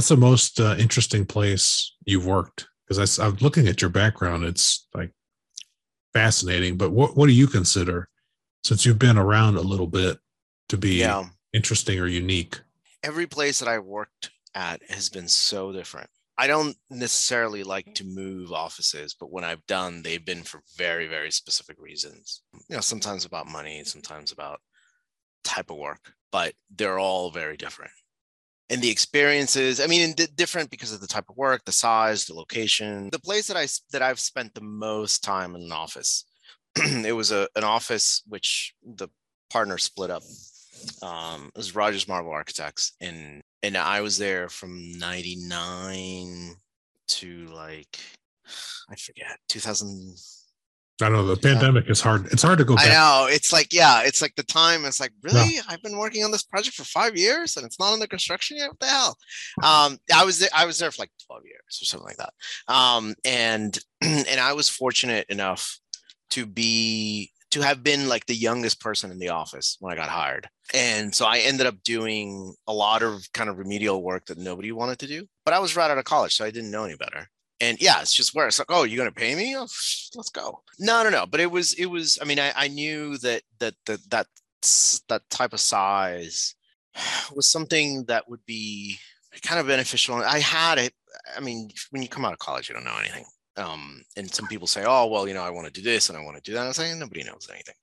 What's the most uh, interesting place you've worked? Because I'm looking at your background, it's like fascinating. But what what do you consider, since you've been around a little bit, to be yeah. interesting or unique? Every place that I've worked at has been so different. I don't necessarily like to move offices, but when I've done, they've been for very, very specific reasons. You know, sometimes about money, sometimes about type of work, but they're all very different. And the experiences, I mean, different because of the type of work, the size, the location. The place that I that I've spent the most time in an office, it was a an office which the partner split up. Um, it was Rogers Marvel Architects and and I was there from 99 to like I forget 2000 I don't know the pandemic is hard. It's hard to go back. I know. It's like, yeah, it's like the time. It's like, really? No. I've been working on this project for five years and it's not under construction yet. What the hell? Um, I was there, I was there for like 12 years or something like that. Um, and and I was fortunate enough to be to have been like the youngest person in the office when I got hired. And so I ended up doing a lot of kind of remedial work that nobody wanted to do. But I was right out of college, so I didn't know any better. And yeah, it's just where it's like, oh, you're gonna pay me? Oh, let's go. No, no, no. But it was, it was. I mean, I, I knew that that that that that type of size was something that would be kind of beneficial. I had it. I mean, when you come out of college, you don't know anything um, and some people say, "Oh, well, you know, I want to do this and I want to do that." I'm saying nobody knows anything,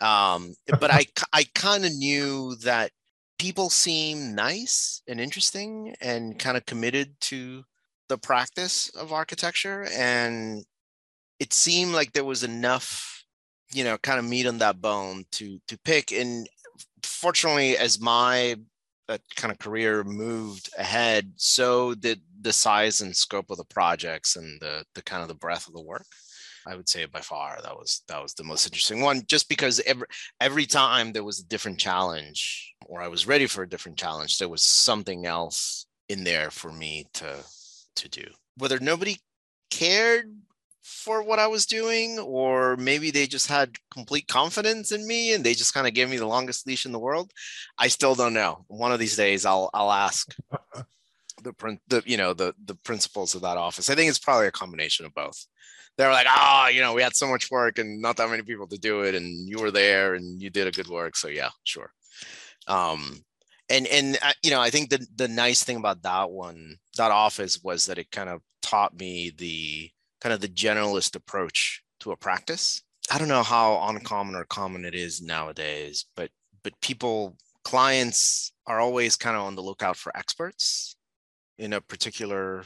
um, but I I kind of knew that people seem nice and interesting and kind of committed to the practice of architecture, and it seemed like there was enough, you know, kind of meat on that bone to to pick. And fortunately, as my uh, that kind of career moved ahead, so did the size and scope of the projects and the the kind of the breadth of the work. I would say by far that was that was the most interesting one, just because every every time there was a different challenge, or I was ready for a different challenge, there was something else in there for me to to do. Whether nobody cared for what I was doing, or maybe they just had complete confidence in me and they just kind of gave me the longest leash in the world. I still don't know. One of these days, I'll I'll ask the the you know the the principals of that office. I think it's probably a combination of both. They're like, ah, oh, you know, we had so much work and not that many people to do it, and you were there and you did a good work. So yeah, sure. Um, and and uh, you know, I think the the nice thing about that one, that office, was that it kind of taught me the kind of the generalist approach to a practice. I don't know how uncommon or common it is nowadays, but but people clients are always kind of on the lookout for experts in a particular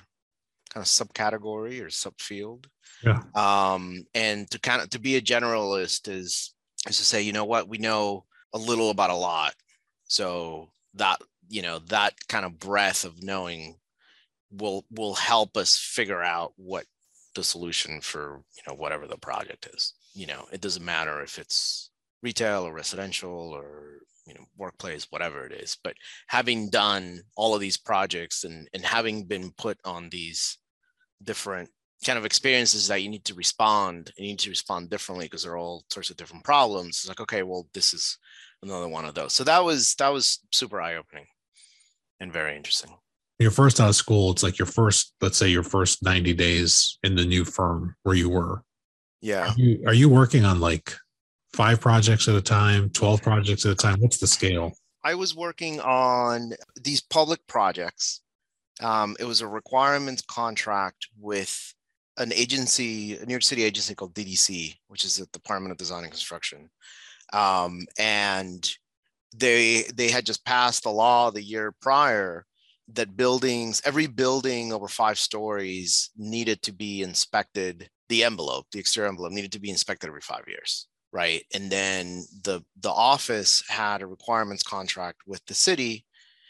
kind of subcategory or subfield. Yeah. Um, and to kind of to be a generalist is is to say, you know what, we know a little about a lot. So that you know that kind of breadth of knowing will will help us figure out what the solution for you know whatever the project is. You know it doesn't matter if it's retail or residential or you know workplace whatever it is but having done all of these projects and and having been put on these different kind of experiences that you need to respond you need to respond differently because they're all sorts of different problems it's like okay well this is another one of those. So that was that was super eye-opening and very interesting you're first out of school it's like your first let's say your first 90 days in the new firm where you were. Yeah. Are you, are you working on like five projects at a time 12 projects at a time? What's the scale? I was working on these public projects. Um, it was a requirements contract with an agency a new york city agency called ddc which is the department of design and construction. Um, and they they had just passed the law the year prior that buildings, every building over five stories needed to be inspected. The envelope, the exterior envelope needed to be inspected every five years. Right. And then the the office had a requirements contract with the city.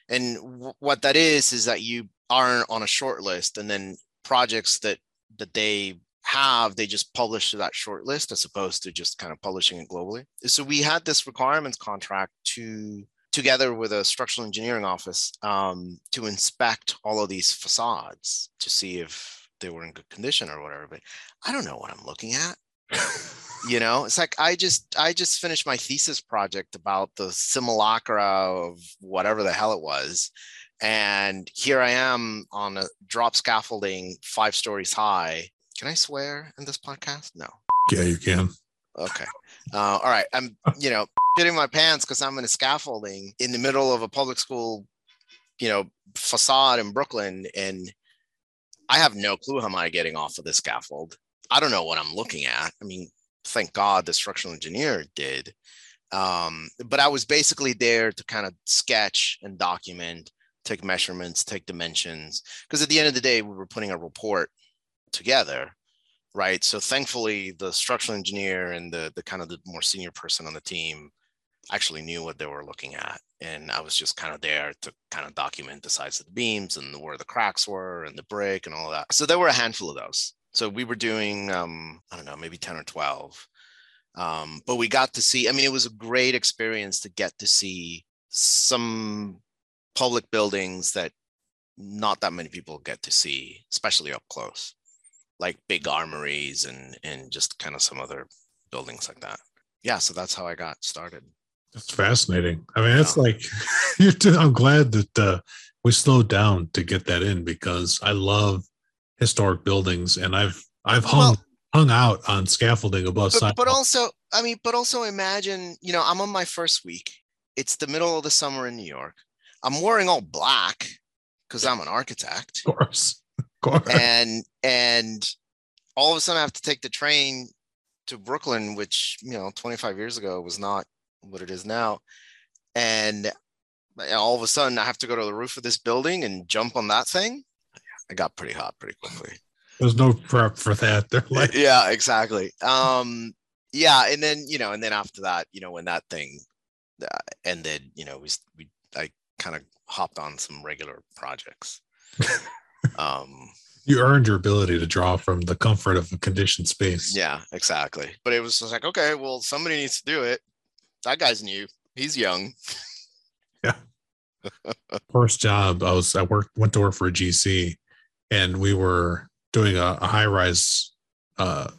And w- what that is is that you aren't on a short list and then projects that that they have they just publish to that short list as opposed to just kind of publishing it globally so we had this requirements contract to together with a structural engineering office um, to inspect all of these facades to see if they were in good condition or whatever. But I don't know what I'm looking at. you know, it's like I just I just finished my thesis project about the simulacra of whatever the hell it was. And here I am on a drop scaffolding five stories high. Can I swear in this podcast? No. Yeah, you can. Okay. Uh, all right. I'm, you know, shitting my pants because I'm in a scaffolding in the middle of a public school, you know, facade in Brooklyn. And I have no clue how am I getting off of this scaffold. I don't know what I'm looking at. I mean, thank God the structural engineer did. Um, but I was basically there to kind of sketch and document, take measurements, take dimensions. Because at the end of the day, we were putting a report together right so thankfully the structural engineer and the the kind of the more senior person on the team actually knew what they were looking at and i was just kind of there to kind of document the size of the beams and where the cracks were and the brick and all that so there were a handful of those so we were doing um, i don't know maybe 10 or 12 um, but we got to see i mean it was a great experience to get to see some public buildings that not that many people get to see especially up close like big armories and and just kind of some other buildings like that. Yeah, so that's how I got started. That's fascinating. I mean, it's yeah. like you're. T- I'm glad that uh, we slowed down to get that in because I love historic buildings, and I've I've hung well, hung out on scaffolding above. But, but also, I mean, but also imagine, you know, I'm on my first week. It's the middle of the summer in New York. I'm wearing all black because I'm an architect. Of course, Of course and and all of a sudden I have to take the train to Brooklyn, which you know 25 years ago was not what it is now, and all of a sudden I have to go to the roof of this building and jump on that thing. I got pretty hot pretty quickly. There's no prep for that. They're like, yeah, exactly. Um, yeah, and then you know, and then after that, you know, when that thing uh, ended, you know, we we I kind of hopped on some regular projects. Um, you earned your ability to draw from the comfort of a conditioned space. Yeah, exactly. But it was like, okay, well, somebody needs to do it. That guy's new. He's young. Yeah. First job, I was I worked went to work for a GC, and we were doing a, a high rise, uh,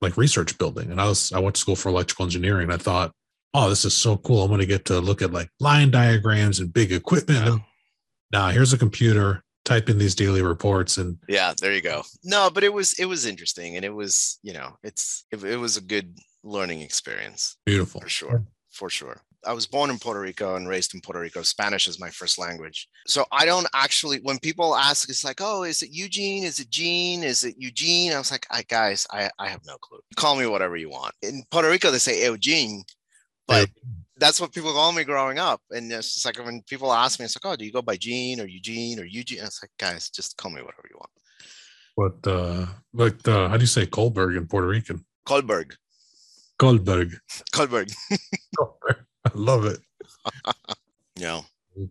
like research building. And I was I went to school for electrical engineering. And I thought, oh, this is so cool. I'm going to get to look at like line diagrams and big equipment. Yeah. Now here's a computer type in these daily reports and yeah there you go no but it was it was interesting and it was you know it's it, it was a good learning experience beautiful for sure for sure I was born in Puerto Rico and raised in Puerto Rico. Spanish is my first language. So I don't actually, when people ask, it's like, oh, is it Eugene? Is it Gene? Is it Eugene? I was like, I, guys, I, I have no clue. Call me whatever you want. In Puerto Rico, they say Eugene, but that's what people call me growing up. And it's just like when people ask me, it's like, oh, do you go by Gene or Eugene or Eugene? And it's like, guys, just call me whatever you want. But uh, like, uh, how do you say Colberg in Puerto Rican? Colberg. Colberg. Colberg. I love it. yeah.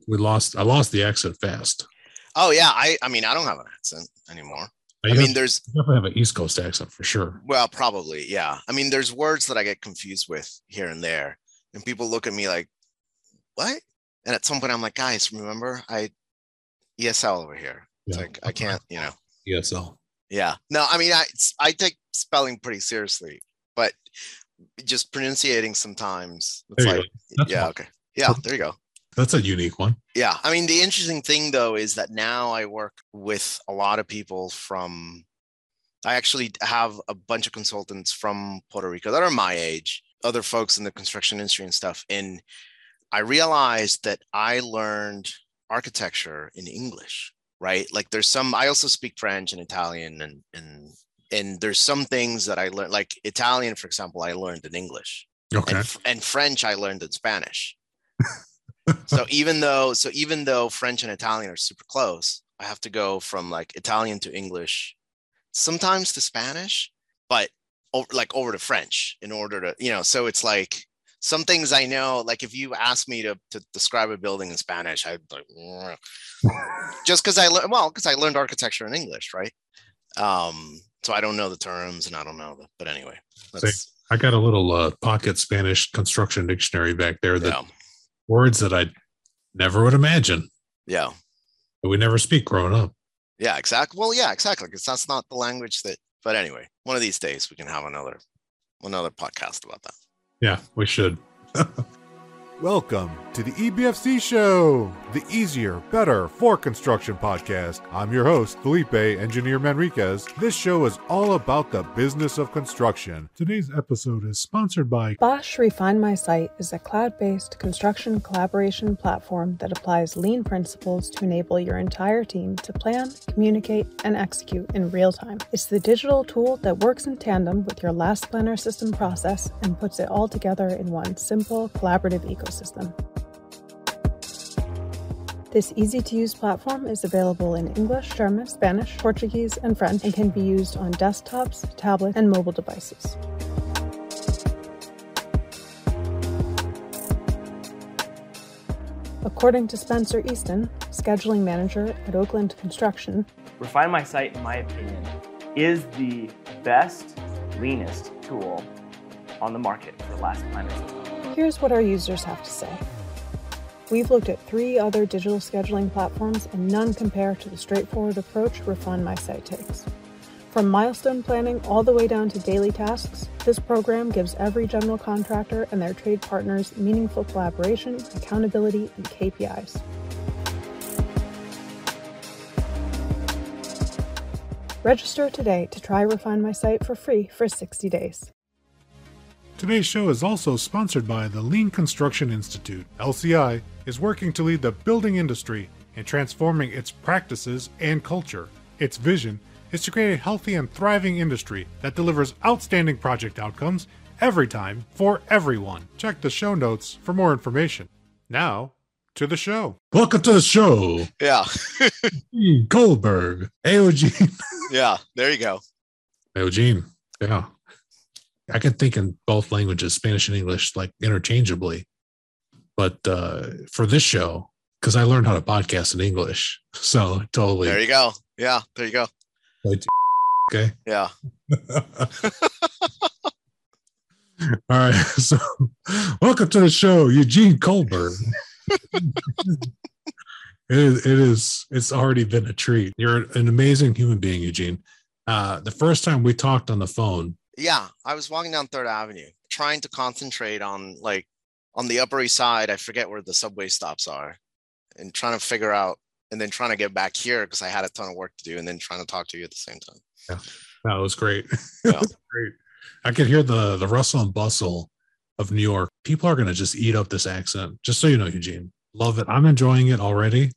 We lost, I lost the accent fast. Oh, yeah. I, I mean, I don't have an accent anymore. I, I mean, there's definitely have an East Coast accent for sure. Well, probably, yeah. I mean, there's words that I get confused with here and there, and people look at me like, "What?" And at some point, I'm like, "Guys, remember I ESL over here? It's like I can't, you know." ESL. Yeah. No, I mean, I I take spelling pretty seriously, but just pronunciating sometimes. It's like, yeah, okay, yeah. There you go. That's a unique one. Yeah. I mean, the interesting thing though is that now I work with a lot of people from. I actually have a bunch of consultants from Puerto Rico that are my age other folks in the construction industry and stuff. And I realized that I learned architecture in English, right? Like there's some, I also speak French and Italian and, and, and there's some things that I learned, like Italian, for example, I learned in English. Okay. And, and French, I learned in Spanish. so even though, so even though French and Italian are super close, I have to go from like Italian to English, sometimes to Spanish, but over, like over to French in order to, you know, so it's like some things I know, like if you ask me to, to describe a building in Spanish, I'd like, just because I learned, well, because I learned architecture in English, right? Um, so I don't know the terms and I don't know, the, but anyway, that's, I got a little uh, pocket Spanish construction dictionary back there that yeah. words that I never would imagine. Yeah. That we never speak growing up. Yeah, exactly. Well, yeah, exactly. Because that's not the language that but anyway, one of these days we can have another another podcast about that. Yeah, we should. Welcome to the EBFC Show, the easier, better for construction podcast. I'm your host, Felipe Engineer Manriquez. This show is all about the business of construction. Today's episode is sponsored by Bosch Refine My Site is a cloud based construction collaboration platform that applies lean principles to enable your entire team to plan, communicate, and execute in real time. It's the digital tool that works in tandem with your last planner system process and puts it all together in one simple, collaborative ecosystem. This easy to use platform is available in English, German, Spanish, Portuguese, and French and can be used on desktops, tablets, and mobile devices. According to Spencer Easton, scheduling manager at Okland Construction, Refine My Site, in my opinion, is the best, leanest tool on the market for last planner system. Here's what our users have to say. We've looked at three other digital scheduling platforms and none compare to the straightforward approach Refine My Site takes. From milestone planning all the way down to daily tasks, this program gives every general contractor and their trade partners meaningful collaboration, accountability, and KPIs. Register today to try Refine My Site for free for 60 days. Today's show is also sponsored by the Lean Construction Institute. LCI is working to lead the building industry in transforming its practices and culture. Its vision is to create a healthy and thriving industry that delivers outstanding project outcomes every time for everyone. Check the show notes for more information. Now, to the show. Welcome to the show, Yeah. Goldberg. Hey, Eugene. Yeah. There you go. Hey, Eugene. Yeah. I can think in both languages, Spanish and English, like interchangeably. But uh, for this show, because I learned how to podcast in English. So totally. There you go. Yeah. There you go. okay. Yeah. All right. So welcome to the show, Eugene Goldberg. It is, it is it's already been a treat you're an amazing human being eugene uh the first time we talked on the phone Yeah. I was walking down Third Avenue trying to concentrate on like on the Upper East Side. I forget where the subway stops are and trying to figure out and then trying to get back here because I had a ton of work to do and then trying to talk to you at the same time. Yeah, that was great Yeah. was great i could hear the the rustle and bustle of new york people are going to just eat up this accent just so you know eugene love it i'm enjoying it already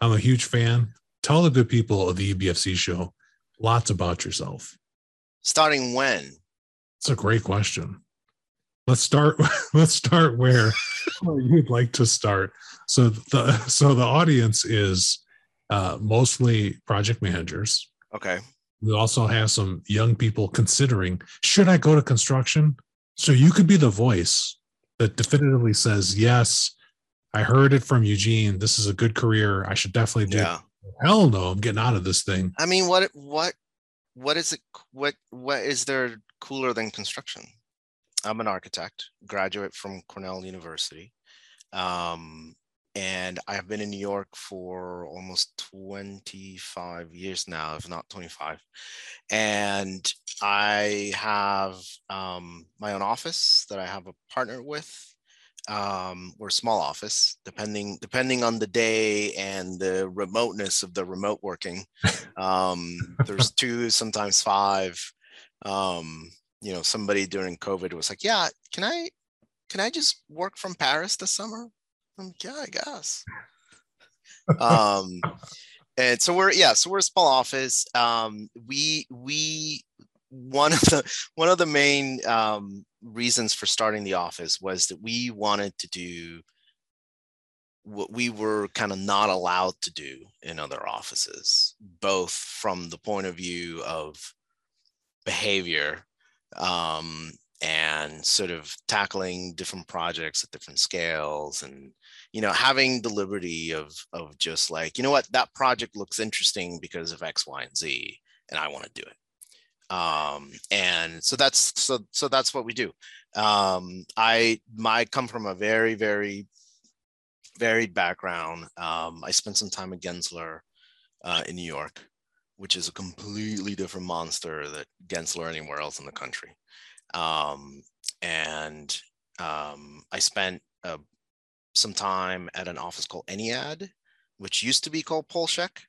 i'm a huge fan tell the good people of the ebfc show lots about yourself Starting when? It's a great question. Let's start. Let's start where you'd like to start. So the so the audience is uh, mostly project managers. Okay. We also have some young people considering should I go to construction? So you could be the voice that definitively says yes. I heard it from Eugene. This is a good career. I should definitely do. Yeah. Hell no, I'm getting out of this thing. I mean, what what what is it? What what is there cooler than construction? I'm an architect, graduate from Cornell University, um, and I have been in New York for almost 25 years now, if not 25. And I have um, my own office that I have a partner with. Um, we're a small office, depending depending on the day and the remoteness of the remote working. Um there's two sometimes five. Um you know somebody during covid was like yeah can i can i just work from paris this summer? I'm like yeah i guess. Um and so we're yeah so we're a small office. Um we we one of the one of the main um reasons for starting the office was that we wanted to do what we were kind of not allowed to do in other offices, both from the point of view of behavior um, and sort of tackling different projects at different scales and you know having the liberty of of just like you know what? That project looks interesting because of x y and z and i want to do it um and so that's so so that's what we do. Um i my come from a very very varied background. Um i spent some time at gensler uh, in new york which is a completely different monster that gensler anywhere else in the country. Um and um i spent a some time at an office called Ennead, which used to be called Polshek,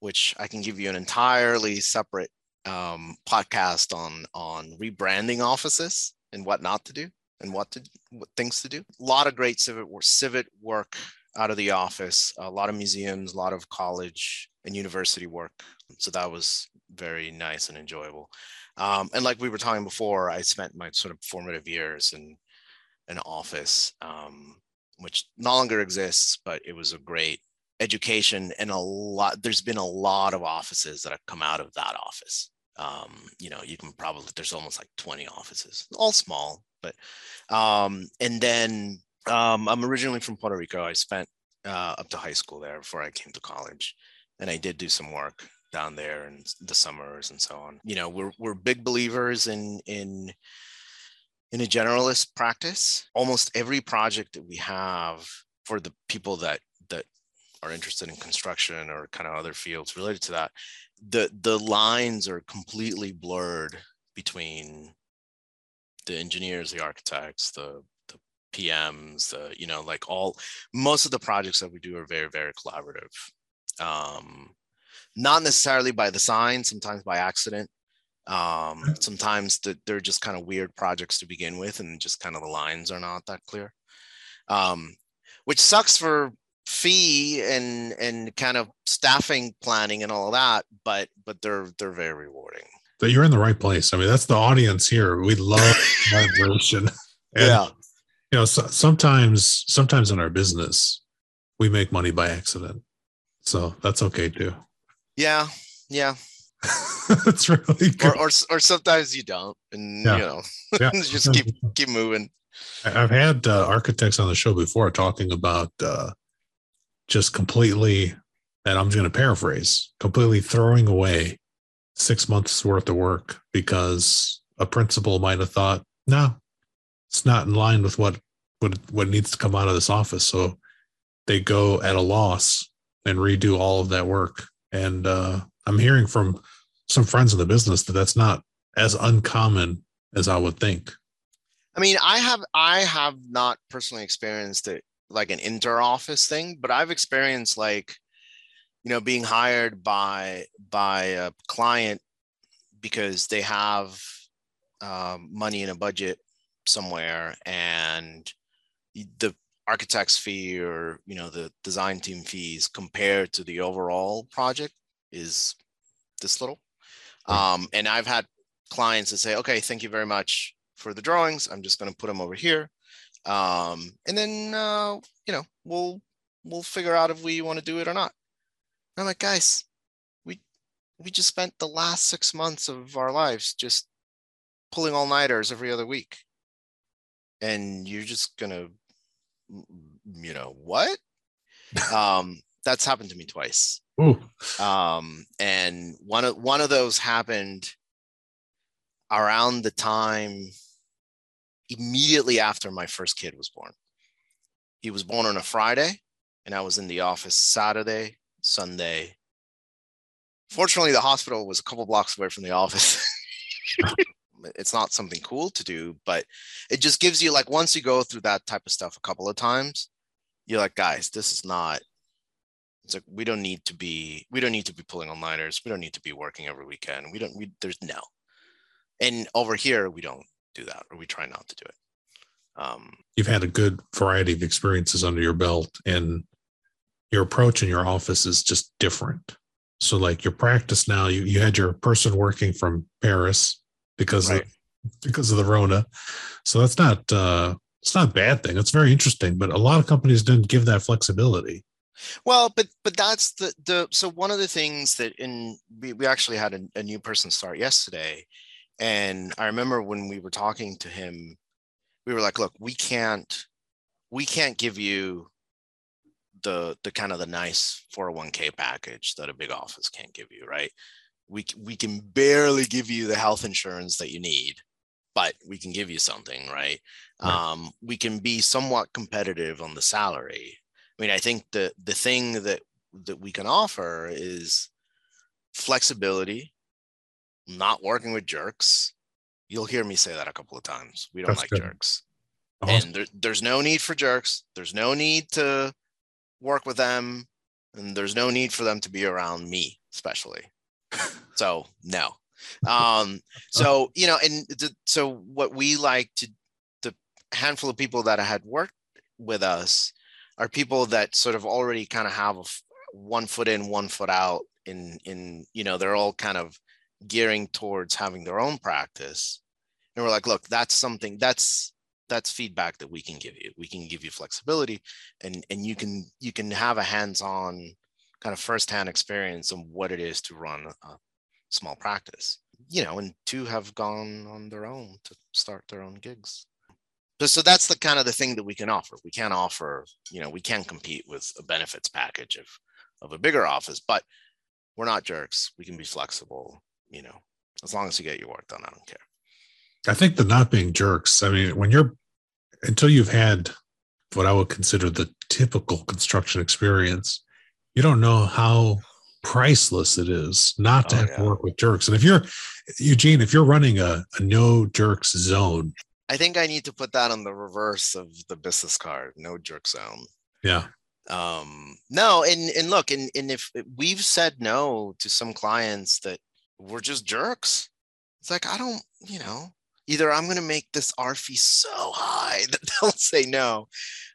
which I can give you an entirely separate um, podcast on on rebranding offices and what not to do and what to what things to do. A lot of great civic work, civic work out of the office, a lot of museums, a lot of college and university work. So that was very nice and enjoyable. Um, and like we were talking before, I spent my sort of formative years in an office, um, which no longer exists, but it was a great education and a lot. There's been a lot of offices that have come out of that office. Um, you know, you can probably there's almost like 20 offices, all small, but um, and then um, I'm originally from Puerto Rico. I spent uh, up to high school there before I came to college, and I did do some work down there in the summers and so on. You know, we're we're big believers in in in a generalist practice. Almost every project that we have for the people that that are interested in construction or kind of other fields related to that, the the lines are completely blurred between the engineers, the architects, the the PMs, the you know like all most of the projects that we do are very very collaborative. Um, not necessarily by design, sometimes by accident. Um, sometimes the, they're just kind of weird projects to begin with, and just kind of the lines are not that clear, um, which sucks for fee and and kind of staffing planning and all that. But but they're they're very rewarding. But you're in the right place. I mean, that's the audience here. We love vibration. And, yeah, You know, so, sometimes sometimes in our business, we make money by accident. So that's okay too. yeah, yeah. that's really good. Or, or or sometimes you don't, and Yeah. you know, Yeah. just keep keep moving. I've had uh, architects on the show before talking about uh, just completely, and I'm going to paraphrase, completely throwing away six months worth of work because a principal might have thought, no, it's not in line with what what what needs to come out of this office. So they go at a loss and redo all of that work. And uh, I'm hearing from some friends in the business that that's not as uncommon as I would think. I mean, I have I have not personally experienced it like an inter office thing, but I've experienced like, you know, being hired by by a client because they have um, money in a budget somewhere, and the architect's fee or you know the design team fees compared to the overall project is this little. Um, and I've had clients that say, okay, thank you very much for the drawings. I'm just going to put them over here. Um, and then, uh, you know, we'll, we'll figure out if we want to do it or not. And I'm like, guys, we, we just spent the last six months of our lives just pulling all nighters every other week. And you're just going to, you know, what? um, that's happened to me twice Ooh, um, and one of one of those happened around the time immediately after my first kid was born. He was born on a Friday, and I was in the office Saturday, Sunday. Fortunately, the hospital was a couple blocks away from the office. it's not something cool to do, but it just gives you like once you go through that type of stuff a couple of times, you're like, guys, this is not it's like we don't need to be we don't need to be pulling all nighters. We don't need to be working every weekend. We don't we there's no. And over here we don't do that or we try not to do it. Um you've had a good variety of experiences under your belt and your approach in your office is just different so like your practice now you, you had your person working from paris because Right. of because of the rona so that's not uh it's not a bad thing it's very interesting but a lot of companies didn't give that flexibility well, but but that's the the so one of the things that in we, we actually had a, a new person start yesterday. And I remember when we were talking to him, we were like, look, we can't we can't give you the the kind of the nice 401k package that a big office can't give you, right? We we can barely give you the health insurance that you need, but we can give you something, right? Right. Um, we can be somewhat competitive on the salary. I mean, I think the the thing that that we can offer is flexibility, not working with jerks. You'll hear me say that a couple of times. We don't That's like good. jerks. and there, there's no need for jerks there's no need to work with them and there's no need for them to be around me especially so no um so you know and th- so what we like to the handful of people that had worked with us are people that sort of already kind of have f- one foot in one foot out in in you know they're all kind of gearing towards having their own practice. And we're like look that's something that's that's feedback that we can give you. We can give you flexibility and and you can you can have a hands-on kind of firsthand experience of what it is to run a small practice you know and two have gone on their own to start their own gigs. So, so that's the kind of the thing that we can offer. We can't offer you know we can't compete with a benefits package of of a bigger office but we're not jerks. We can be flexible you know as long as you get your work done i don't care I think the not being jerks. I mean, when you're until you've had what I would consider the typical construction experience, you don't know how priceless it is not to Oh, have yeah. to work with jerks. And if you're Eugene, if you're running a, a no jerks zone, i think i need to put that on the reverse of the business card no jerk zone yeah, um no and and look and, and if we've said no to some clients that were just jerks it's like i don't you know either i'm going to make this r fee so high that they'll say no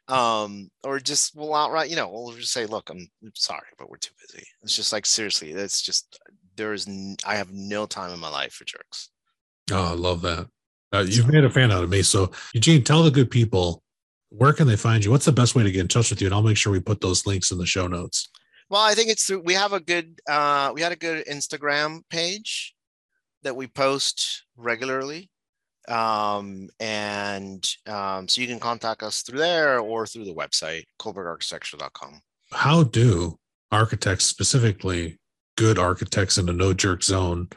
um or just we'll outright you know we'll just say look i'm sorry but we're too busy it's just like seriously that's just there is n- i have no time in my life for jerks oh, I love that. Uh, you've made a fan out of me. So, Eugene, tell the good people where can they find you? What's the best way to get in touch with you? And I'll make sure we put those links in the show notes. Well, I think it's through. We have a good. Uh, we had a good Instagram page that we post regularly, um, and um, so you can contact us through there or through the website colbergarchitecture.com. How do architects, specifically good architects in a no jerk zone,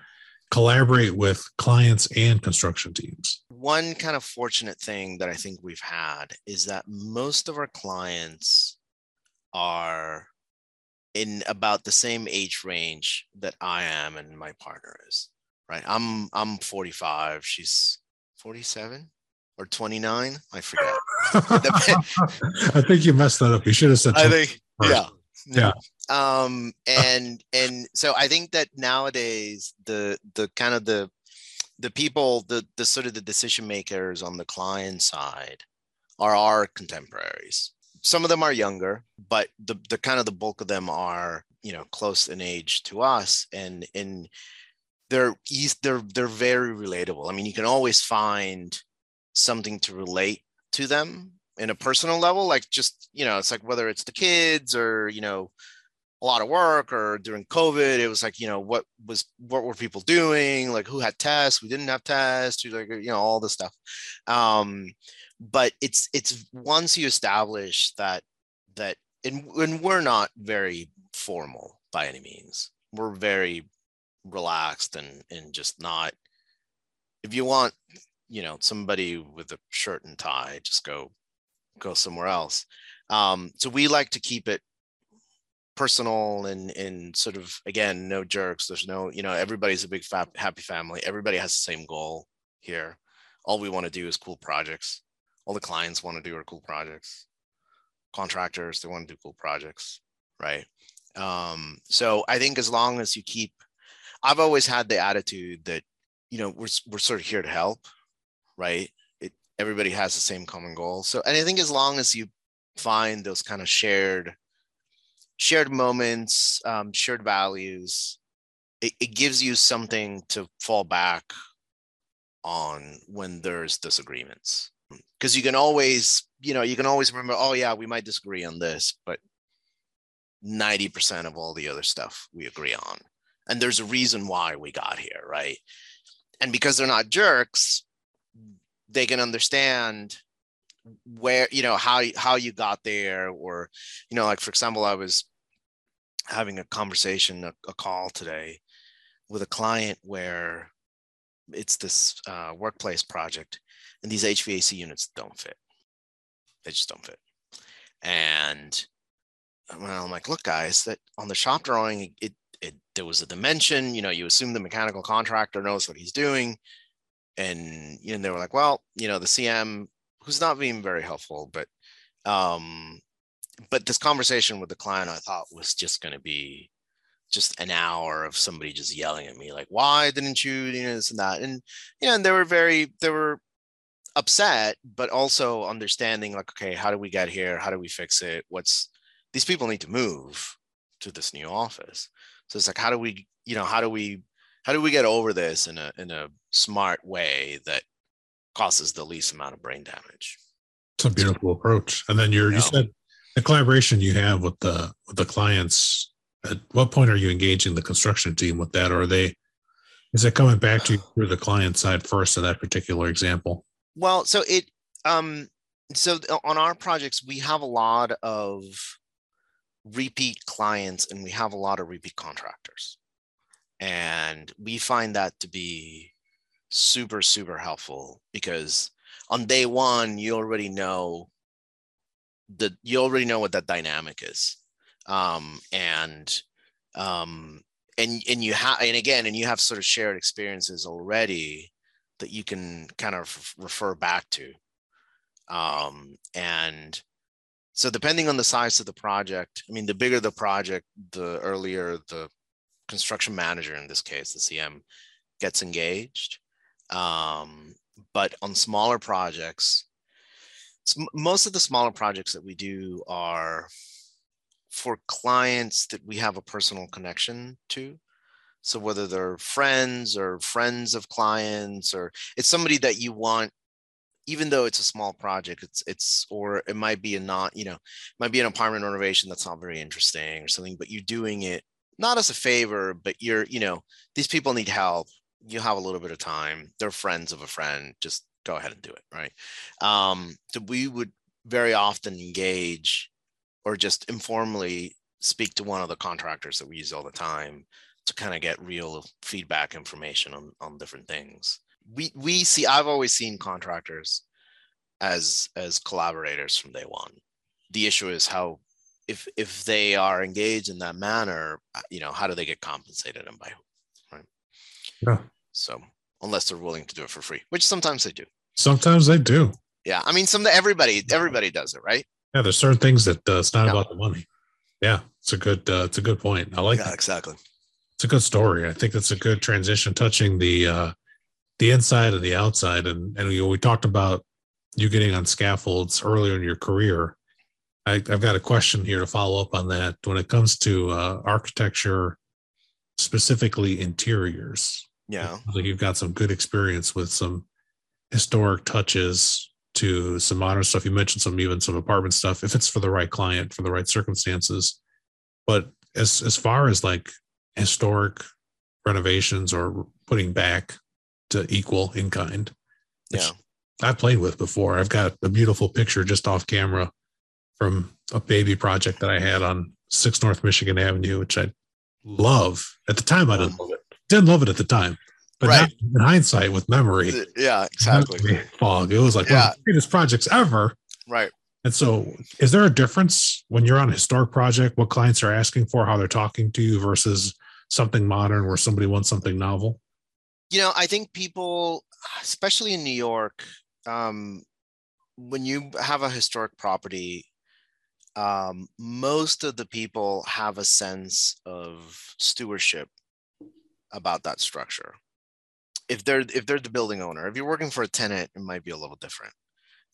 collaborate with clients and construction teams? One kind of fortunate thing that I think we've had is that most of our clients are in about the same age range that I am and my partner is. Right. I'm I'm 45. She's 47 or 29. I forget. I think you messed that up. You should have said. I think first. yeah. Um and and so I think that nowadays the the kind of the the people the the sort of the decision makers on the client side are our contemporaries. Some of them are younger, but the the kind of the bulk of them are, you know, close in age to us and and they're eas- they're they're very relatable. I mean, you can always find something to relate to them in a personal level like just you know it's like whether it's the kids or you know a lot of work or during covid it was like you know what was what were people doing? Like who had tests? We didn't have tests. Like you know all this stuff. Um but it's it's once you establish that that and, and we're not very formal by any means. We're very relaxed and and just not if you want you know somebody with a shirt and tie just go go somewhere else. Um so we like to keep it personal and and sort of again no jerks. There's no you know everybody's a big fa- happy family. Everybody has the same goal here. All we want to do is cool projects all the clients want to do are cool projects. Contractors they want to do cool projects right? Um so i think as long as you keep i've always had the attitude that you know we're, we're sort of here to help right? It everybody has the same common goal. So and i think as long as you find those kind of shared shared moments um, shared values it, it gives you something to fall back on when there's disagreements because you can always you know you can always remember oh yeah we might disagree on this but 90% of all the other stuff we agree on. And there's a reason why we got here right? And because they're not jerks they can understand where you know how how you got there or you know like for example i was having a conversation a, a call today with a client where it's this uh, workplace project and these hvac units don't fit. They just don't fit. And i'm like look guys that on the shop drawing it, it there was a dimension you know you assume the mechanical contractor knows what he's doing. And you know they were like well you know the cm who's not being very helpful, but um, but this conversation with the client I thought was just going to be just an hour of somebody just yelling at me like why didn't you you know this and that? And you know and they were very they were upset but also understanding like okay how do we get here? How do we fix it? What's these people need to move to this new office. So it's like how do we you know how do we how do we get over this in a in a smart way that causes the least amount of brain damage? It's a beautiful approach. And then you're you said the collaboration you have with the with the clients at what point are you engaging the construction team with that? Or are they is it coming back to you through the client side first in that particular example well so it um so on our projects we have a lot of repeat clients and we have a lot of repeat contractors. And we find that to be super super helpful because on day one you already know the you already know what that dynamic is. Um, and um, and and you have and again and you have sort of shared experiences already that you can kind of refer back to um, and so depending on the size of the project i mean the bigger the project the earlier the construction manager in this case the cm gets engaged um, but on smaller projects most of the smaller projects that we do are for clients that we have a personal connection to. So whether they're friends or friends of clients, or it's somebody that you want, even though it's a small project, it's it's or it might be a not, you know, might be an apartment renovation that's not very interesting or something, but you're doing it not as a favor, but you're, you know, these people need help. You have a little bit of time. They're friends of a friend. Just go ahead and do it, right? Um, so we would very often engage or just informally speak to one of the contractors that we use all the time to kind of get real feedback information on, on different things. We we see I've always seen contractors as as collaborators from day one. The issue is how if if they are engaged in that manner, uh, you know, how do they get compensated and by who? Right. Yeah. So unless they're willing to do it for free, which sometimes they do. Sometimes they do. Yeah. I mean, some everybody everybody does it, right? Yeah, there's certain things that uh, it's not yeah. about the money. Yeah, it's a good uh, it's a good point. I like yeah, that. exactly. It's a good story. I think it's a good transition, touching the uh, the inside and the outside. And and we, we talked about you getting on scaffolds earlier in your career. I, have got a question here to follow up on that. When it comes to uh, architecture, specifically interiors, yeah, like you've got some good experience with some historic touches to some modern stuff. You mentioned some even some apartment stuff if it's for the right client for the right circumstances. But as as far as like historic renovations or putting back to equal in kind, yeah, I've played with before. I've got a beautiful picture just off camera from a baby project that I had on Six North Michigan Avenue, which I love. At the time, I didn't love it. Didn't love it at the time. But right. in hindsight, with memory, yeah, exactly. Fog. It was like yeah. one of the greatest projects ever. Right. And so, is there a difference when you're on a historic project, what clients are asking for, how they're talking to you versus something modern where somebody wants something novel? You know, I think people, especially in New York, um, when you have a historic property, um, most of the people have a sense of stewardship about that structure if they're if they're the building owner if you're working for a tenant it might be a little different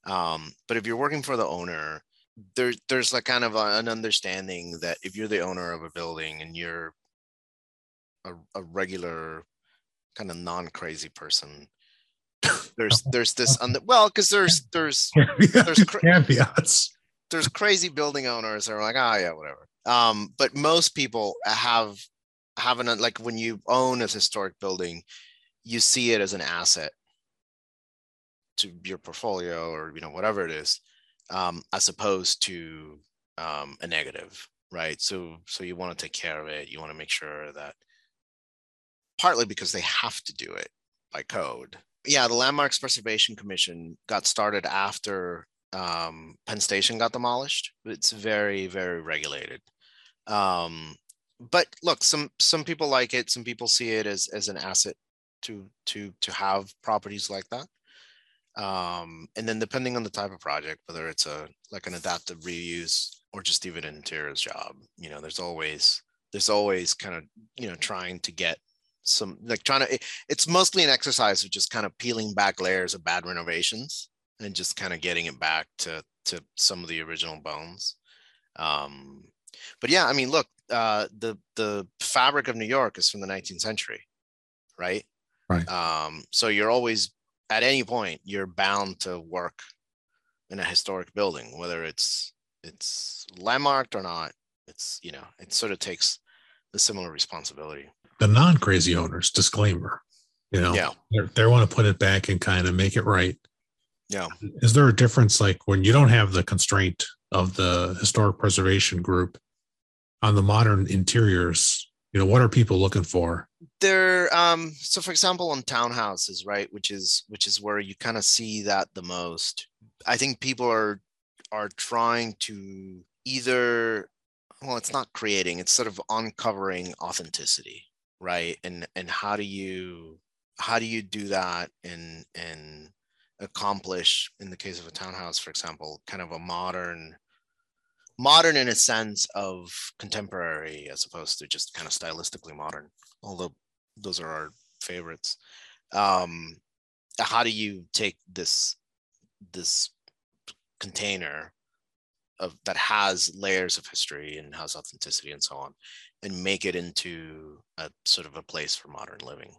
um, but if you're working for the owner there, there's like kind of an understanding that if you're the owner of a building and you're a, a regular kind of non-crazy person. There's there's this on the well because there's there's there's cra- caveats there's crazy building owners that are like oh yeah whatever. Um but most people have have an like when you own a historic building you see it as an asset to your portfolio or you know whatever it is um, as opposed to um, a negative right? So so you want to take care of it. You want to make sure that partly because they have to do it by code. Yeah the landmarks preservation commission got started after um, penn station got demolished it's very very regulated. Um, but look some some people like it some people see it as as an asset to to to have properties like that. Um, and then depending on the type of project, whether it's a like an adaptive reuse or just even an interiors job, you know, there's always there's always kind of you know trying to get some like trying to it, it's mostly an exercise of just kind of peeling back layers of bad renovations and just kind of getting it back to to some of the original bones. Um but yeah i mean look uh the the fabric of new york is from the 19th century right? Right. um so you're always at any point you're bound to work in a historic building whether it's it's landmarked or not it's you know it sort of takes a similar responsibility The non crazy owners, disclaimer, you know, yeah they want to put it back and kind of make it right. yeah Is there a difference like when you don't have the constraint of the historic preservation group on the modern interiors? You know, what are people looking for? there um so for example on townhouses right which is which is where you kind of see that the most i think people are are trying to either well it's not creating it's sort of uncovering authenticity right? And and how do you how do you do that and and accomplish in the case of a townhouse for example kind of a modern modern in a sense of contemporary as opposed to just kind of stylistically modern although those are our favorites. Um how do you take this this container of that has layers of history and has authenticity and so on and make it into a sort of a place for modern living.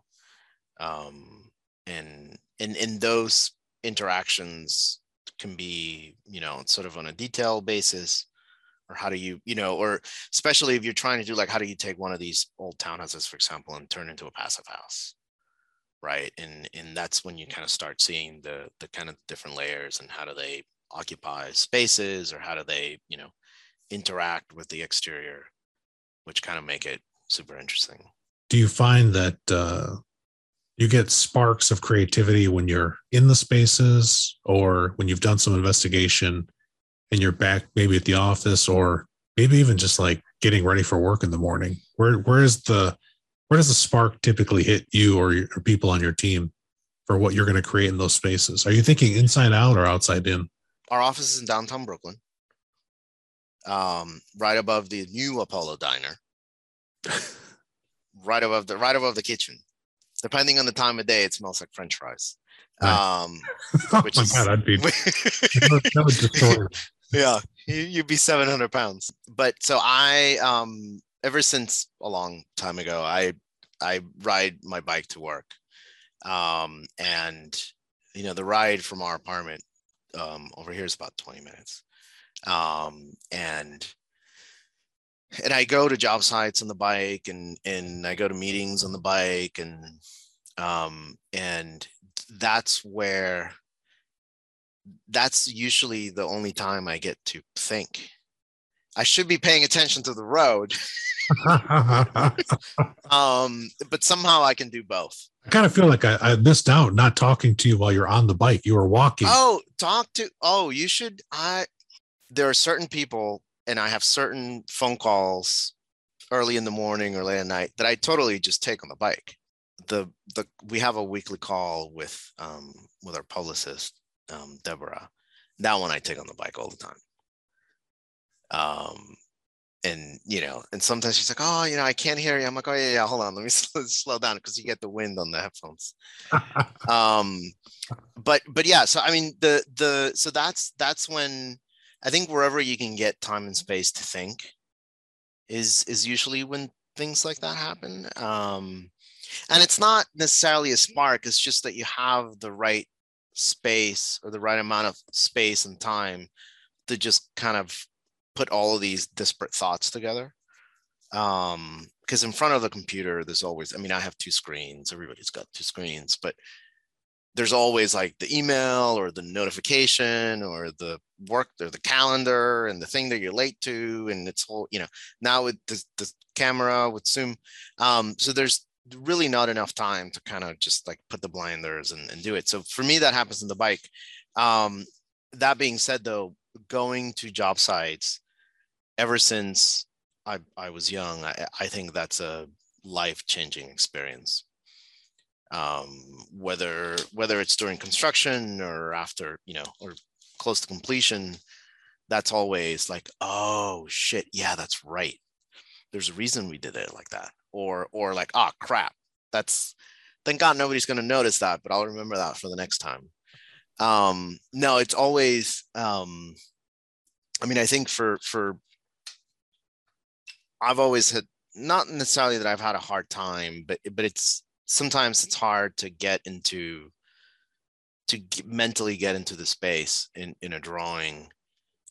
Um and and in those interactions can be you know sort of on a detail basis or how do you you know or especially if you're trying to do like how do you take one of these old townhouses for example and turn into a passive house right? And and that's when you kind of start seeing the the kind of different layers and how do they occupy spaces or how do they you know interact with the exterior which kind of make it super interesting Do you find that uh, you get sparks of creativity when you're in the spaces or when you've done some investigation and you're back maybe at the office or maybe even just like getting ready for work in the morning? Where where is the where does the spark typically hit you or, your, or people on your team for what you're going to create in those spaces? Are you thinking inside out or outside in? our office is in downtown brooklyn um right above the new apollo diner. Right above the right above the kitchen. Depending on the time of day it smells like french fries. Right. um Oh which my is God, I'd be that would, destroy yeah you, you'd be 700 pounds. But so i um ever since a long time ago i i ride my bike to work. Um and you know the ride from our apartment um over here is about 20 minutes um and and i go to job sites on the bike and and i go to meetings on the bike and um and that's where that's usually the only time I get to think. I should be paying attention to the road, um, but somehow I can do both. I kind of feel like I, I missed out not talking to you while you're on the bike. You were walking. Oh, talk to. Oh, you should. I. There are certain people, and I have certain phone calls early in the morning or late at night that I totally just take on the bike. The the we have a weekly call with um with our publicist um Deborah. That one I take on the bike all the time. Um and you know, and sometimes she's like, "Oh, you know, I can't hear you." I'm like, "Oh yeah, yeah, hold on, let me slow, slow down because you get the wind on the headphones." um but but yeah so i mean the the so that's that's when i think wherever you can get time and space to think is is usually when things like that happen. Um and it's not necessarily a spark it's just that you have the right space or the right amount of space and time to just kind of put all of these disparate thoughts together. Um because in front of the computer there's always i mean i have two screens everybody's got two screens but there's always like the email or the notification or the work or the calendar and the thing that you're late to and it's all you know now with the, the camera with zoom um, so there's really not enough time to kind of just like put the blinders and, and do it. So for me that happens in the bike. Um, that being said though going to job sites ever since i, I was young I, I think that's a life-changing experience um, whether whether it's during construction or after you know or close to completion that's always like oh shit yeah that's right. There's a reason we did it like that. Or or like oh crap. That's thank god nobody's going to notice that but i'll remember that for the next time. Um no it's always um i mean i think for for i've always had not necessarily that i've had a hard time but but it's sometimes it's hard to get into to get, mentally get into the space in in a drawing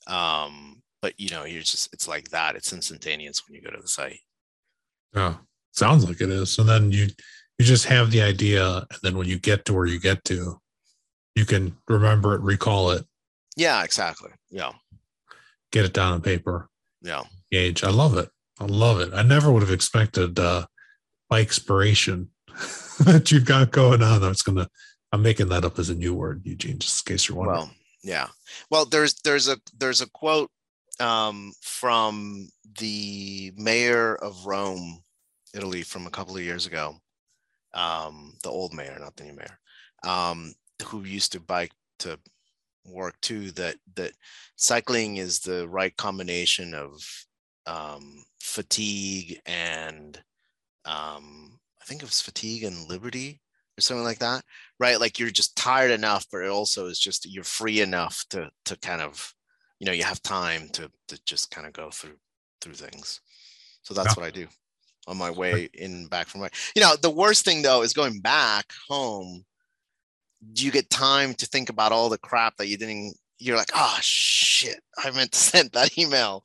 um but you know you're just it's like that. It's instantaneous when you go to the site. Oh sounds like it is. And then you you just have the idea and then when you get to where you get to you can remember it recall it. Yeah exactly. Yeah. Get it down on paper. Yeah. Gauge. I love it. I love it. I never would have expected uh by expiration that you've got going on. I was gonna I'm making that up as a new word, Eugene, just in case you're wondering. Well, yeah. Well, there's there's a there's a quote um, from the mayor of Rome, Italy, from a couple of years ago. Um, the old mayor, not the new mayor, um, who used to bike to work too. That that cycling is the right combination of um, fatigue and um, I think it was fatigue and liberty or something like that, right? Like you're just tired enough, but it also is just you're free enough to to kind of, you know, you have time to to just kind of go through through things. So that's yeah. what I do on my way in back from my. You know, the worst thing though is going back home. Do you get time to think about all the crap that you didn't you're like, oh shit, I meant to send that email,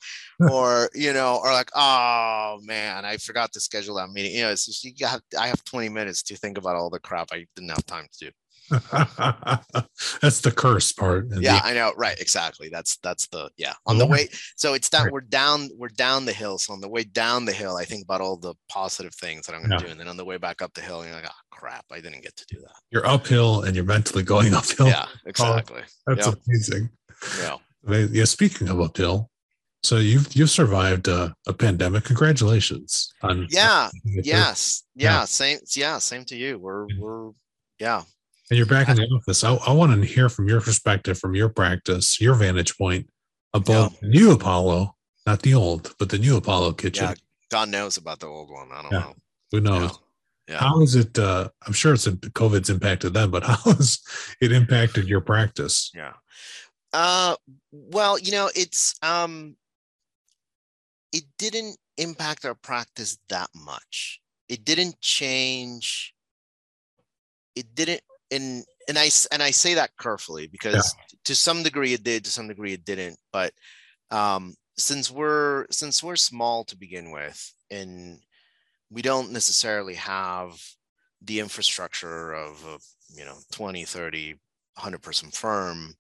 or you know, or like, oh man, I forgot to schedule that meeting. You know, it's just, you got, I have 20 minutes to think about all the crap I didn't have time to do. that's the curse part. Yeah, the- I know. Right. Exactly. That's that's the yeah. On the mm-hmm. way, so it's that we're down we're down the hill. So on the way down the hill, I think about all the positive things that I'm gonna yeah. do. And then on the way back up the hill, you're like, oh crap, I didn't get to do that. You're uphill and you're mentally going uphill. Yeah, oh, exactly. Oh, that's yep. amazing. Yeah. Yeah. Speaking of uphill, so you've you've survived a, a pandemic. Congratulations on yeah, yes, yeah, yeah, same yeah, same to you. We're we're yeah, and you're back in the office. I, I want to hear from your perspective, from your practice, your vantage point about yeah. the new Apollo, not the old, but the new Apollo kitchen. Yeah, God knows about the old one. I don't yeah. know. Who knows? Yeah. How is it? Uh, I'm sure it's COVID's impacted them, but how has it impacted your practice? Yeah. Uh, well, you know, it's um, it didn't impact our practice that much. It didn't change. It didn't and and I and I say that carefully because yeah. to some degree it did, to some degree it didn't. But um, since we're since we're small to begin with, and we don't necessarily have the infrastructure of a you know 20 30 100 person firm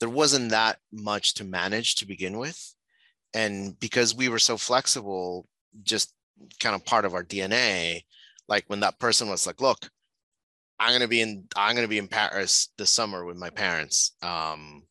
there wasn't that much to manage to begin with and because we were so flexible just kind of part of our dna like when that person was like look I'm gonna be in I'm gonna be in Paris this summer with my parents. Um,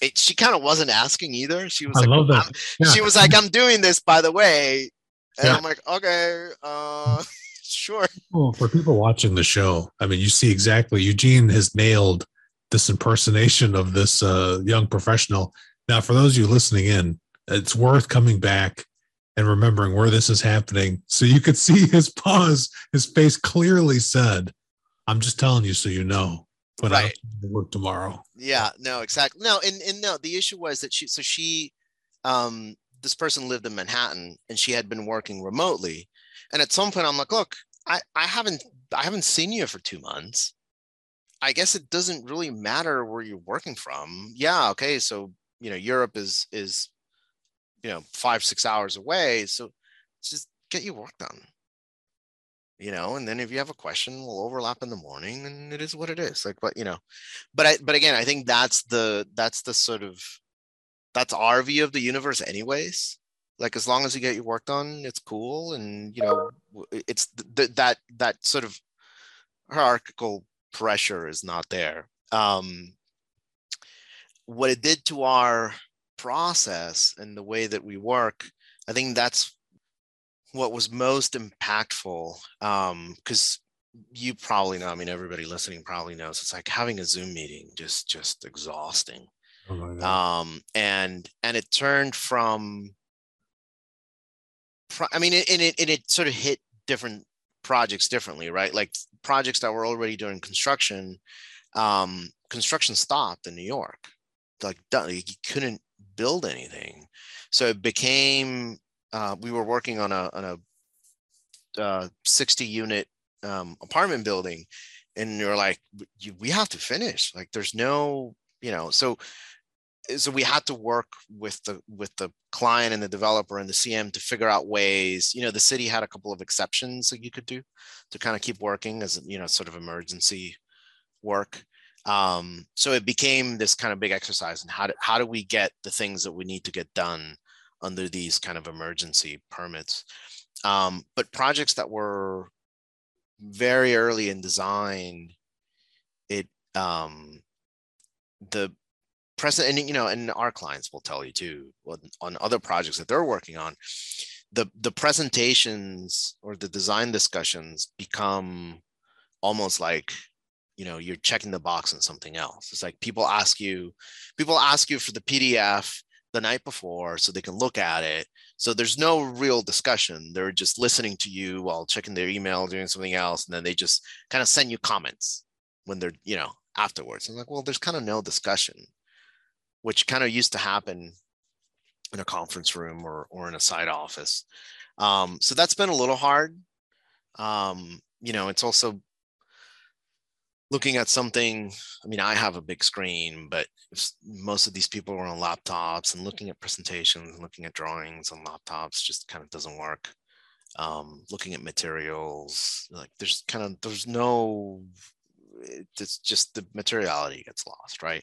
it, she kind of wasn't asking either. She was I like, love that. Yeah. She was like, I'm doing this by the way, and yeah. I'm like, okay, uh, sure. Well, for people watching the show, I mean, you see exactly Eugene has nailed this impersonation of this uh, young professional. Now, for those of you listening in, it's worth coming back and remembering where this is happening, so you could see his pause. His face clearly said I'm just telling you so you know. But right. I work tomorrow. Yeah, no, exactly. No, and, and no, the issue was that she so she um this person lived in Manhattan and she had been working remotely. And at some point I'm like, look, I, I haven't I haven't seen you for two months. I guess it doesn't really matter where you're working from. Yeah, okay. So, you know, Europe is is you know five, six hours away. So just get your work done you know and then if you have a question we'll overlap in the morning and it is what it is like but you know but i but again i think that's the that's the sort of that's our view of the universe anyways. Like as long as you get your work done it's cool and you know it's th- that that sort of hierarchical pressure is not there. Um what it did to our process and the way that we work i think that's what was most impactful because um, you probably know. I mean, everybody listening probably knows. It's like having a Zoom meeting, just just exhausting. Oh um, and and it turned from. I mean, it, and it and it sort of hit different projects differently, right? Like projects that were already doing construction, um, construction stopped in New York. Like you couldn't build anything, so it became. Uh, we were working on a on a uh, 60 unit um, apartment building. And you're like we have to finish. Like there's no you know so so we had to work with the with the client and the developer and the cm to figure out ways you know the city had a couple of exceptions that you could do to kind of keep working as you know sort of emergency work. Um, so it became this kind of big exercise and how do, how do we get the things that we need to get done under these kind of emergency permits. Um, but projects that were very early in design, it um, the present and you know, and our clients will tell you too on other projects that they're working on, the the presentations or the design discussions become almost like you know you're checking the box on something else. It's like people ask you people ask you for the pdf the night before so they can look at it. So there's no real discussion. They're just listening to you while checking their email, doing something else, and then they just kind of send you comments when they're, you know, afterwards. I'm like, well, there's kind of no discussion, which kind of used to happen in a conference room or or in a side office. Um, so that's been a little hard. Um, you know, it's also looking at something i mean i have a big screen but most of these people are on laptops and looking at presentations and looking at drawings on laptops just kind of doesn't work. Um, looking at materials like there's kind of there's no it's just the materiality gets lost right?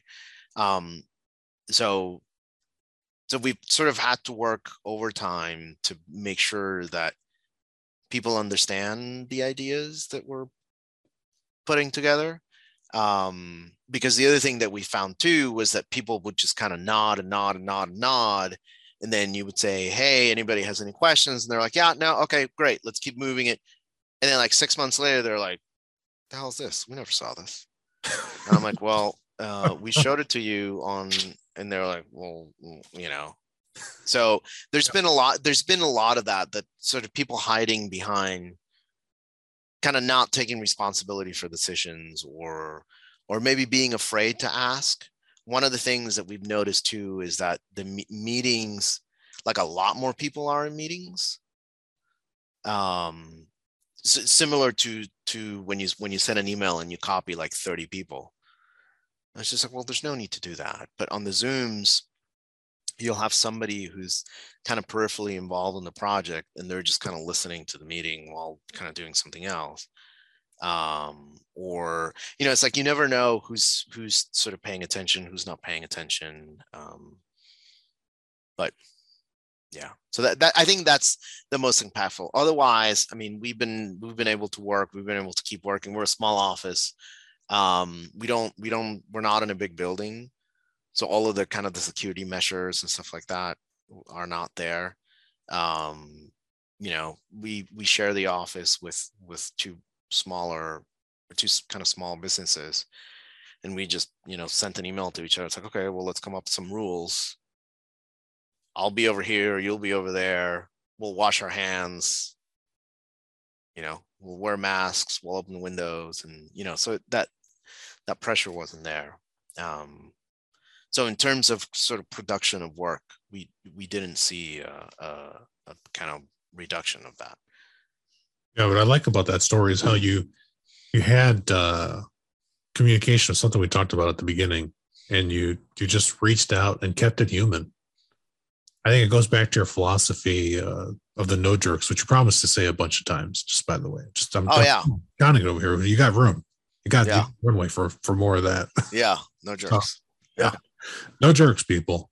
Um, so so we've sort of had to work overtime to make sure that people understand the ideas that we're putting together. Um, because the other thing that we found too was that people would just kind of nod and nod and nod and nod. And then you would say, Hey, anybody has any questions? And they're like, Yeah, no, okay, great, let's keep moving it. And then like six months later, they're like, The hell is this? We never saw this. And I'm like, Well, uh, we showed it to you on, and they're like, Well, you know. So there's been a lot, there's been a lot of that, that sort of people hiding behind kind of not taking responsibility for decisions or or maybe being afraid to ask. One of the things that we've noticed too is that the me- meetings like a lot more people are in meetings um s- similar to to when you when you send an email and you copy like 30 people. It's just like well there's no need to do that. But on the zooms you'll have somebody who's kind of peripherally involved in the project and they're just kind of listening to the meeting while kind of doing something else. Um, or you know it's like you never know who's who's sort of paying attention who's not paying attention um, but yeah. So that, that i think that's the most impactful. Otherwise i mean we've been we've been able to work we've been able to keep working. We're a small office. Um, we don't we don't we're not in a big building so all of the kind of the security measures and stuff like that are not there. Um you know we we share the office with with two smaller two kind of small businesses. And we just you know sent an email to each other. It's like okay well let's come up with some rules. I'll be over here you'll be over there. We'll wash our hands. You know we'll wear masks we'll open windows. And you know so that that pressure wasn't there. Um so in terms of sort of production of work, we we didn't see a, a, a kind of reduction of that. Yeah, what I like about that story is how you you had uh, communication, of something we talked about at the beginning, and you you just reached out and kept it human. I think it goes back to your philosophy uh, of the no jerks, which you promised to say a bunch of times. Just by the way, just I'm oh yeah, counting it over here. You got room. You got yeah. runway for for more of that. Yeah, no jerks. yeah no jerks, people.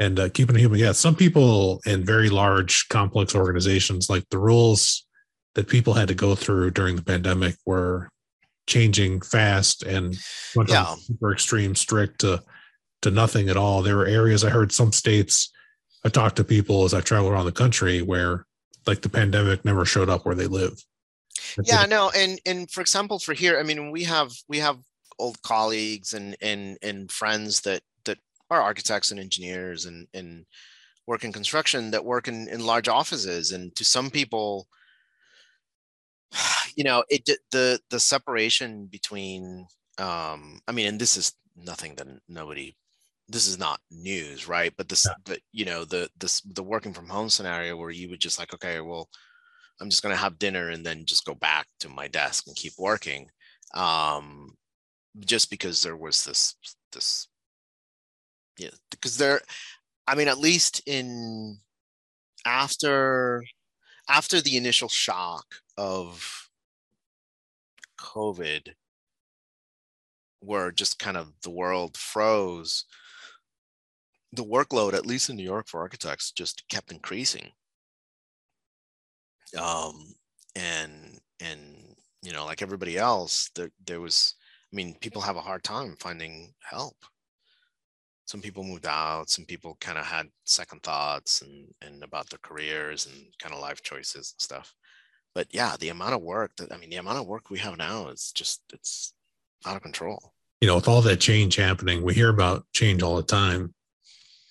And uh, keeping it human. Yeah, some people in very large, complex organizations, like the rules that people had to go through during the pandemic were changing fast and went yeah. from super extreme strict to to nothing at all. There were areas I heard some states. I talked to people as I traveled around the country where like the pandemic never showed up where they live. yeah no and and for example for here i mean we have we have old colleagues and and and friends that are architects and engineers and and work in construction that work in in large offices and to some people you know it the the separation between um i mean and this is nothing that nobody this is not news right but this yeah. but you know the this the working from home scenario where you would just like okay well i'm just going to have dinner and then just go back to my desk and keep working um just because there was this this yeah because there i mean at least in after after the initial shock of covid where just kind of the world froze the workload at least in new york for architects just kept increasing um and and you know like everybody else there there was I mean, people have a hard time finding help. Some people moved out. Some people kind of had second thoughts and and about their careers and kind of life choices and stuff. But yeah, the amount of work that I mean, the amount of work we have now is just it's out of control. You know, with all that change happening, we hear about change all the time.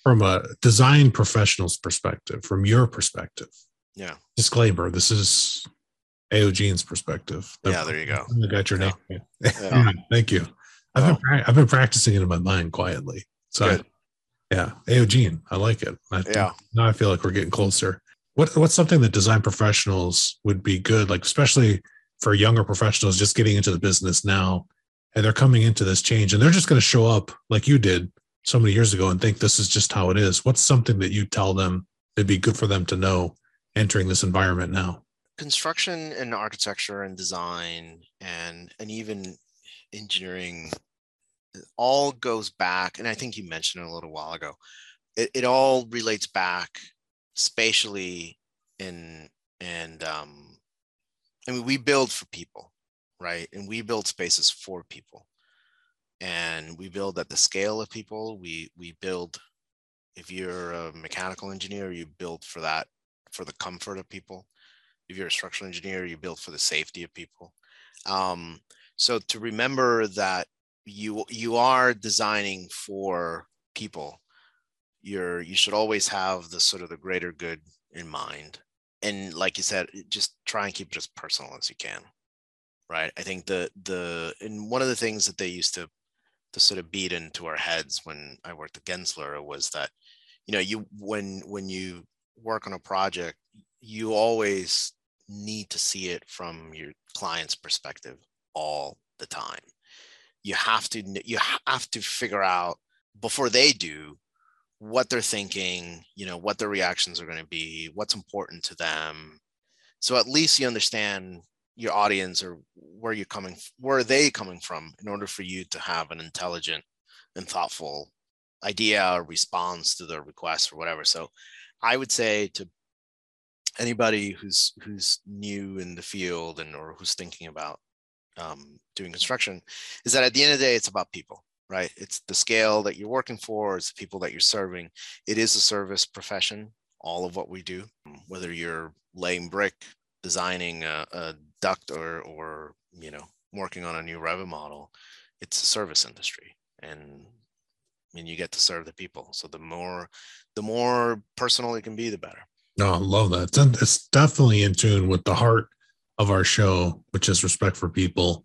From a design professional's perspective, from your perspective. Yeah. Disclaimer: This is Gene's perspective. Yeah, there you go. I got your yeah. name. Yeah. Thank you. I've been I've been practicing it in my mind quietly. So I, yeah, Gene, I like it. I yeah. Now I feel like we're getting closer. What what's something that design professionals would be good, like especially for younger professionals just getting into the business now, and they're coming into this change, and they're just going to show up like you did so many years ago and think this is just how it is. What's something that you tell them it'd be good for them to know entering this environment now? construction and architecture and design and and even engineering all goes back and i think you mentioned it a little while ago it, it all relates back spatially in and um i mean we build for people right? And we build spaces for people. And we build at the scale of people. We we build if you're a mechanical engineer you build for that for the comfort of people. If you're a structural engineer, you build for the safety of people. Um, so to remember that you you are designing for people, you're you should always have the sort of the greater good in mind. And like you said, just try and keep it as personal as you can. Right. I think the the and one of the things that they used to to sort of beat into our heads when I worked at Gensler was that, you know, you when when you work on a project, you always need to see it from your client's perspective all the time. You have to you have to figure out before they do what they're thinking, you know, what their reactions are going to be, what's important to them. So at least you understand your audience or where you're coming where are they coming from in order for you to have an intelligent and thoughtful idea or response to their request or whatever. So I would say to anybody who's who's new in the field and or who's thinking about um, doing construction is that at the end of the day it's about people right? It's the scale that you're working for it's the people that you're serving. It is a service profession all of what we do. Whether you're laying brick designing a, a duct or or you know working on a new Revit model it's a service industry. And I mean you get to serve the people. So the more the more personal it can be the better. No, I love that. It's definitely in tune with the heart of our show, which is respect for people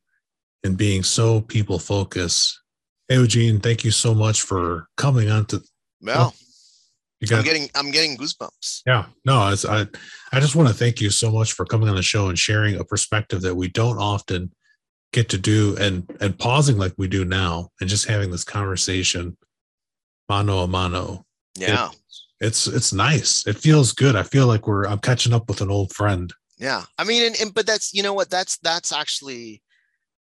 and being so people focused. Hey, Eugene, thank you so much for coming on to. Well, oh, you got, I'm getting I'm getting goosebumps. Yeah, no, I I just want to thank you so much for coming on the show and sharing a perspective that we don't often get to do, and and pausing like we do now, and just having this conversation, mano a mano. Yeah, it's it's nice. It feels good. I feel like we're I'm catching up with an old friend. Yeah, I mean, and, and but that's you know what that's that's actually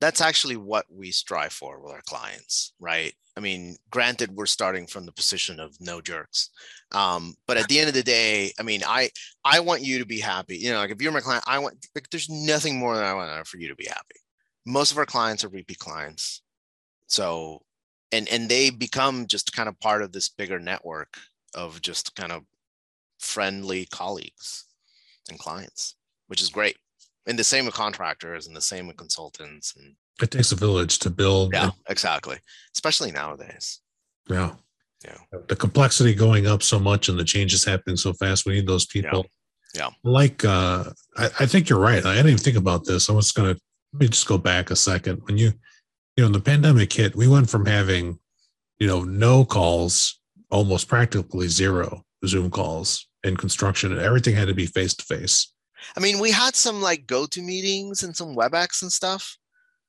that's actually what we strive for with our clients, right? I mean, granted, we're starting from the position of no jerks, um, but at the end of the day, I mean, I I want you to be happy. You know, like if you're my client, I want like there's nothing more than I want for you to be happy. Most of our clients are repeat clients, so and and they become just kind of part of this bigger network of just kind of friendly colleagues and clients, which is great. and the same with contractors and the same with consultants and It takes a village to build. yeah exactly especially nowadays Yeah. Yeah. The complexity going up so much and the changes happening so fast. We need those people. Yeah. Like, uh, I, I think you're right. I didn't even think about this. I was going to, let me just go back a second. When you, you know, the pandemic hit, we went from having, you know, no calls, almost practically zero Zoom calls in construction, and everything had to be face to face. I mean we had some like go-to meetings and some webex and stuff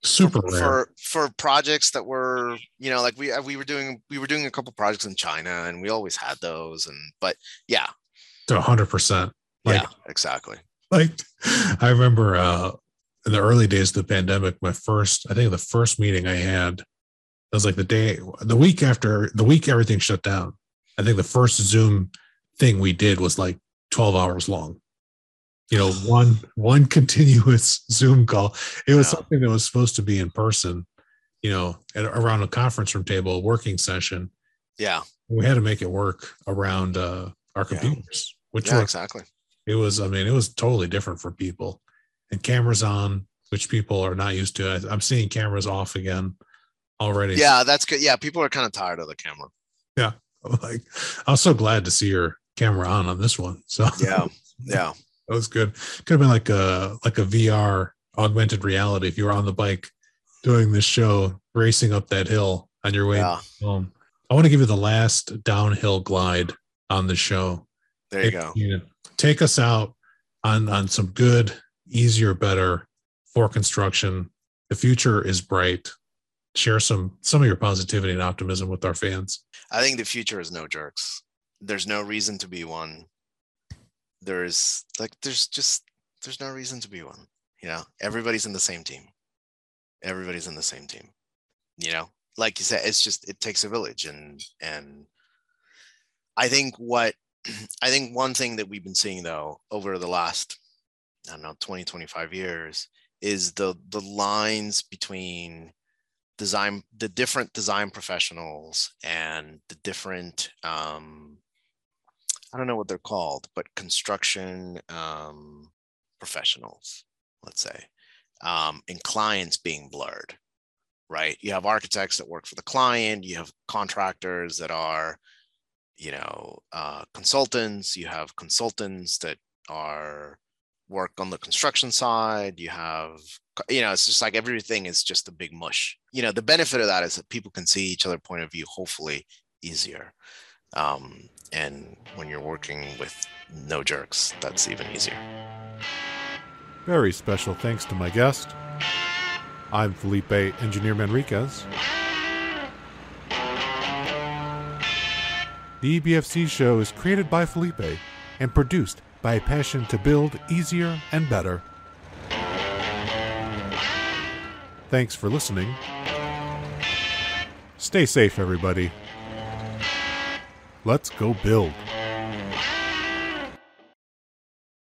Super for, rare. for for projects that were you know like we uh, we were doing we were doing a couple projects in china and we always had those and but yeah to 100%. Like, yeah exactly like I remember uh in the early days of the pandemic, my first, I think the first meeting I had it was like the day, the week after the week everything shut down. I think the first Zoom thing we did was like 12 hours long. You know, one one continuous Zoom call. It was Yeah. something that was supposed to be in person, you know, at, around a conference room table, a working session. yeah. We had to make it work around uh our Yeah. computers, which yeah exactly. it was i mean it was totally different for people. And cameras on which people are not used to. I, i'm seeing cameras off again already. Yeah that's good. Yeah people are kind of tired of the camera. Yeah. Like i was so glad to see your camera on on this one so. Yeah yeah that was good. Could have been like a like a vr augmented reality if you were on the bike doing this show racing up that hill on your way yeah. home. I want to give you the last downhill glide on the show. There you If go. you take us out on on some good, easier, better for construction. The future is bright. Share some some of your positivity and optimism with our fans. i think the future is no jerks. There's no reason to be one there's like there's just there's no reason to be one you know? Everybody's in the same team. Everybody's in the same team you know? Like you said it's just it takes a village and and i think what i think one thing that we've been seeing though over the last i don't know 20 25 years is the the lines between design the different design professionals and the different um i don't know what they're called but construction um professionals let's say um and clients being blurred right you have architects that work for the client you have contractors that are you know uh consultants you have consultants that are work on the construction side you have you know, it's just like everything is just a big mush. You know, the benefit of that is that people can see each other point of view, hopefully easier. Um, and when you're working with no jerks, that's even easier. Very special thanks to my guest. I'm Felipe Engineer Manriquez. The EBFC show is created by Felipe and produced by a passion to build easier and better. Thanks for listening. Stay safe, everybody. Let's go build.